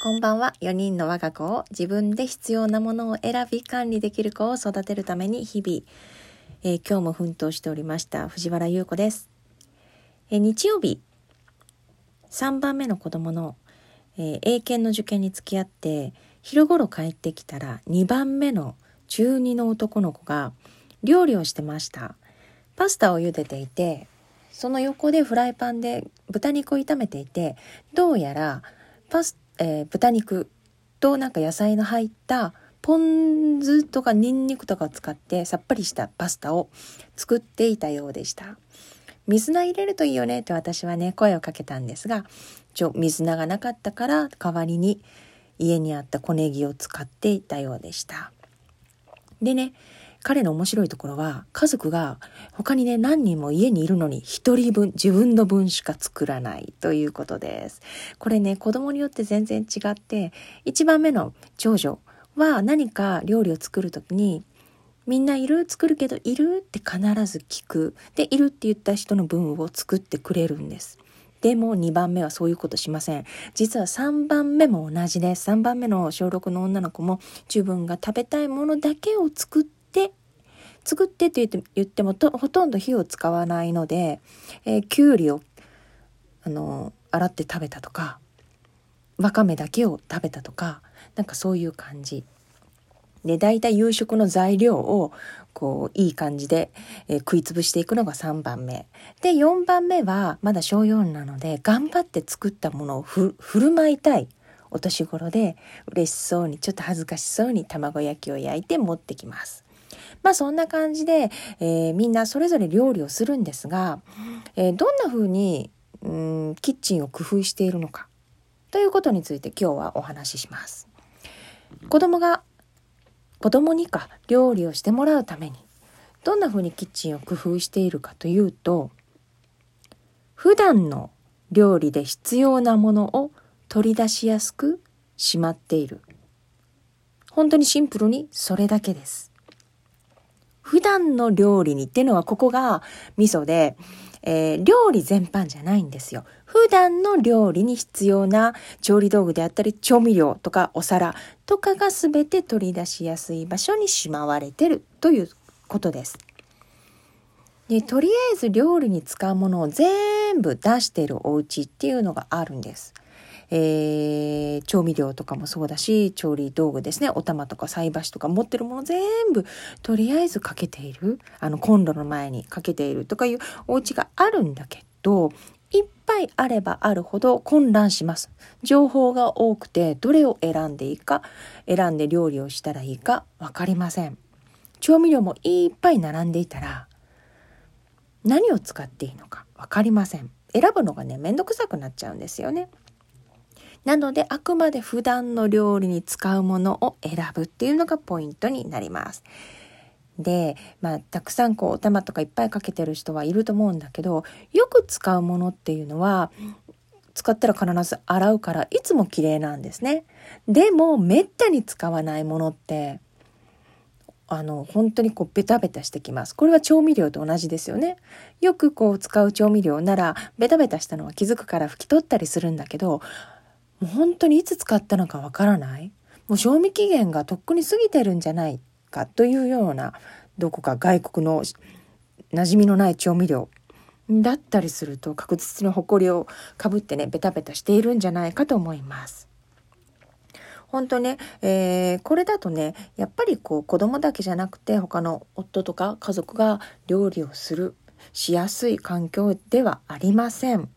こんばんは。4人の我が子を自分で必要なものを選び管理できる子を育てるために日々、えー、今日も奮闘しておりました藤原優子です。えー、日曜日、3番目の子供の、えー、英検の受験に付き合って、昼頃帰ってきたら2番目の中2の男の子が料理をしてました。パスタを茹でていて、その横でフライパンで豚肉を炒めていて、どうやらパスタえー、豚肉となんか野菜の入ったポン酢とかニンニクとかを使ってさっぱりしたパスタを作っていたようでした。水菜入れるといいよねって私はね声をかけたんですがちょ水菜がなかったから代わりに家にあった小ネギを使っていたようでした。でね彼の面白いところは家族が他にね何人も家にいるのに一人分自分の分しか作らないということです。これね子供によって全然違って1番目の長女は何か料理を作る時にみんないる？作るけどいる？って必ず聞く。で、いるって言った人の分を作ってくれるんです。でも2番目はそういうことしません。実は3番目も同じです。3番目の小6の女の子も自分が食べたいものだけを作って作ってって言って言ってもほとんど火を使わないので、えー、きゅうりをあの洗って食べたとかわかめだけを食べたとかなんかそういう感じ。で大体夕食の材料をこういい感じで、えー、食いつぶしていくのが3番目。で4番目はまだ小4なので頑張って作ったものを振る舞いたい。お年頃で嬉しそうにちょっと恥ずかしそうに卵焼きを焼いて持ってきます。まあそんな感じで、えー、みんなそれぞれ料理をするんですが、えー、どんな風にうんキッチンを工夫しているのかということについて今日はお話しします。子供が子供にか料理をしてもらうためにどんな風にキッチンを工夫しているかというと普段の料理で必要なものを取り出しやすくしまっている本当にシンプルにそれだけです普段の料理にっていうのはここが味噌で、えー、料理全般じゃないんですよ。普段の料理に必要な調理道具であったり調味料とかお皿とかが全て取り出しやすい場所にしまわれてるということです。でとりあえず料理に使うものを全部出してるお家っていうのがあるんです。えー、調味料とかもそうだし調理道具ですねお玉とか菜箸とか持ってるもの全部とりあえずかけているあのコンロの前にかけているとかいうお家があるんだけどいっぱいあればあるほど混乱します。情報が多くてどれを選んでいいか選んで料理をしたらいいか分かりません。調味料もいっぱい並んでいたら何を使っていいのか分かりません。選ぶのがねめんどくさくなっちゃうんですよね。なのであくまで普段の料理に使うものを選ぶっていうのがポイントになります。で、まあ、たくさんこうお玉とかいっぱいかけてる人はいると思うんだけどよく使うものっていうのは使ったら必ず洗うからいつも綺麗なんですね。でもめったに使わないものってあの本当にこうベタベタしてきます。これは調味料と同じですよね。よくこう使う調味料ならベタベタしたのは気づくから拭き取ったりするんだけどもう本当にいつ使ったのかわからないもう賞味期限がとっくに過ぎてるんじゃないかというようなどこか外国の馴染みのない調味料だったりすると確実に埃をかぶってねベタベタしているんじゃないかと思います。本当ね、えー、これだとねやっぱりこう子供だけじゃなくて他の夫とか家族が料理をするしやすい環境ではありません。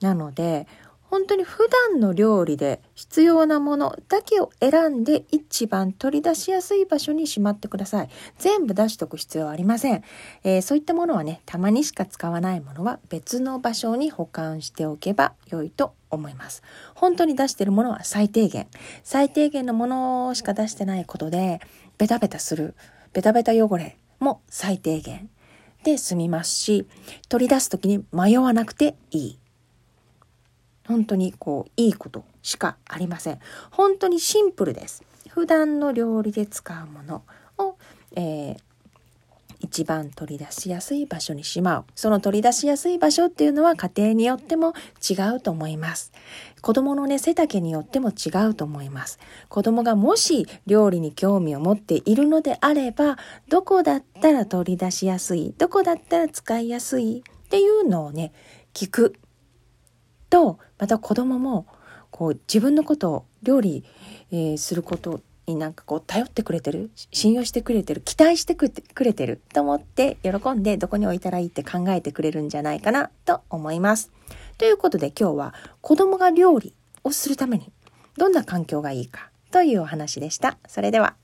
なので本当に普段の料理で必要なものだけを選んで一番取り出しやすい場所にしまってください。全部出しとく必要はありません。えー、そういったものはね、たまにしか使わないものは別の場所に保管しておけば良いと思います。本当に出してるものは最低限。最低限のものしか出してないことで、ベタベタする、ベタベタ汚れも最低限で済みますし、取り出す時に迷わなくていい。本当にこういいことしかありません本当にシンプルです普段の料理で使うものを、えー、一番取り出しやすい場所にしまう。その取り出しやすい場所っていうのは家庭によっても違うと思います。子供のね、背丈によっても違うと思います。子供がもし料理に興味を持っているのであれば、どこだったら取り出しやすい、どこだったら使いやすい？っていうのをね、聞くと、また子供もこう自分のことを料理、えー、することになんかこう頼ってくれてる信用してくれてる期待してくれてると思って喜んでどこに置いたらいいって考えてくれるんじゃないかなと思います。ということで今日は子供が料理をするためにどんな環境がいいかというお話でした。それでは。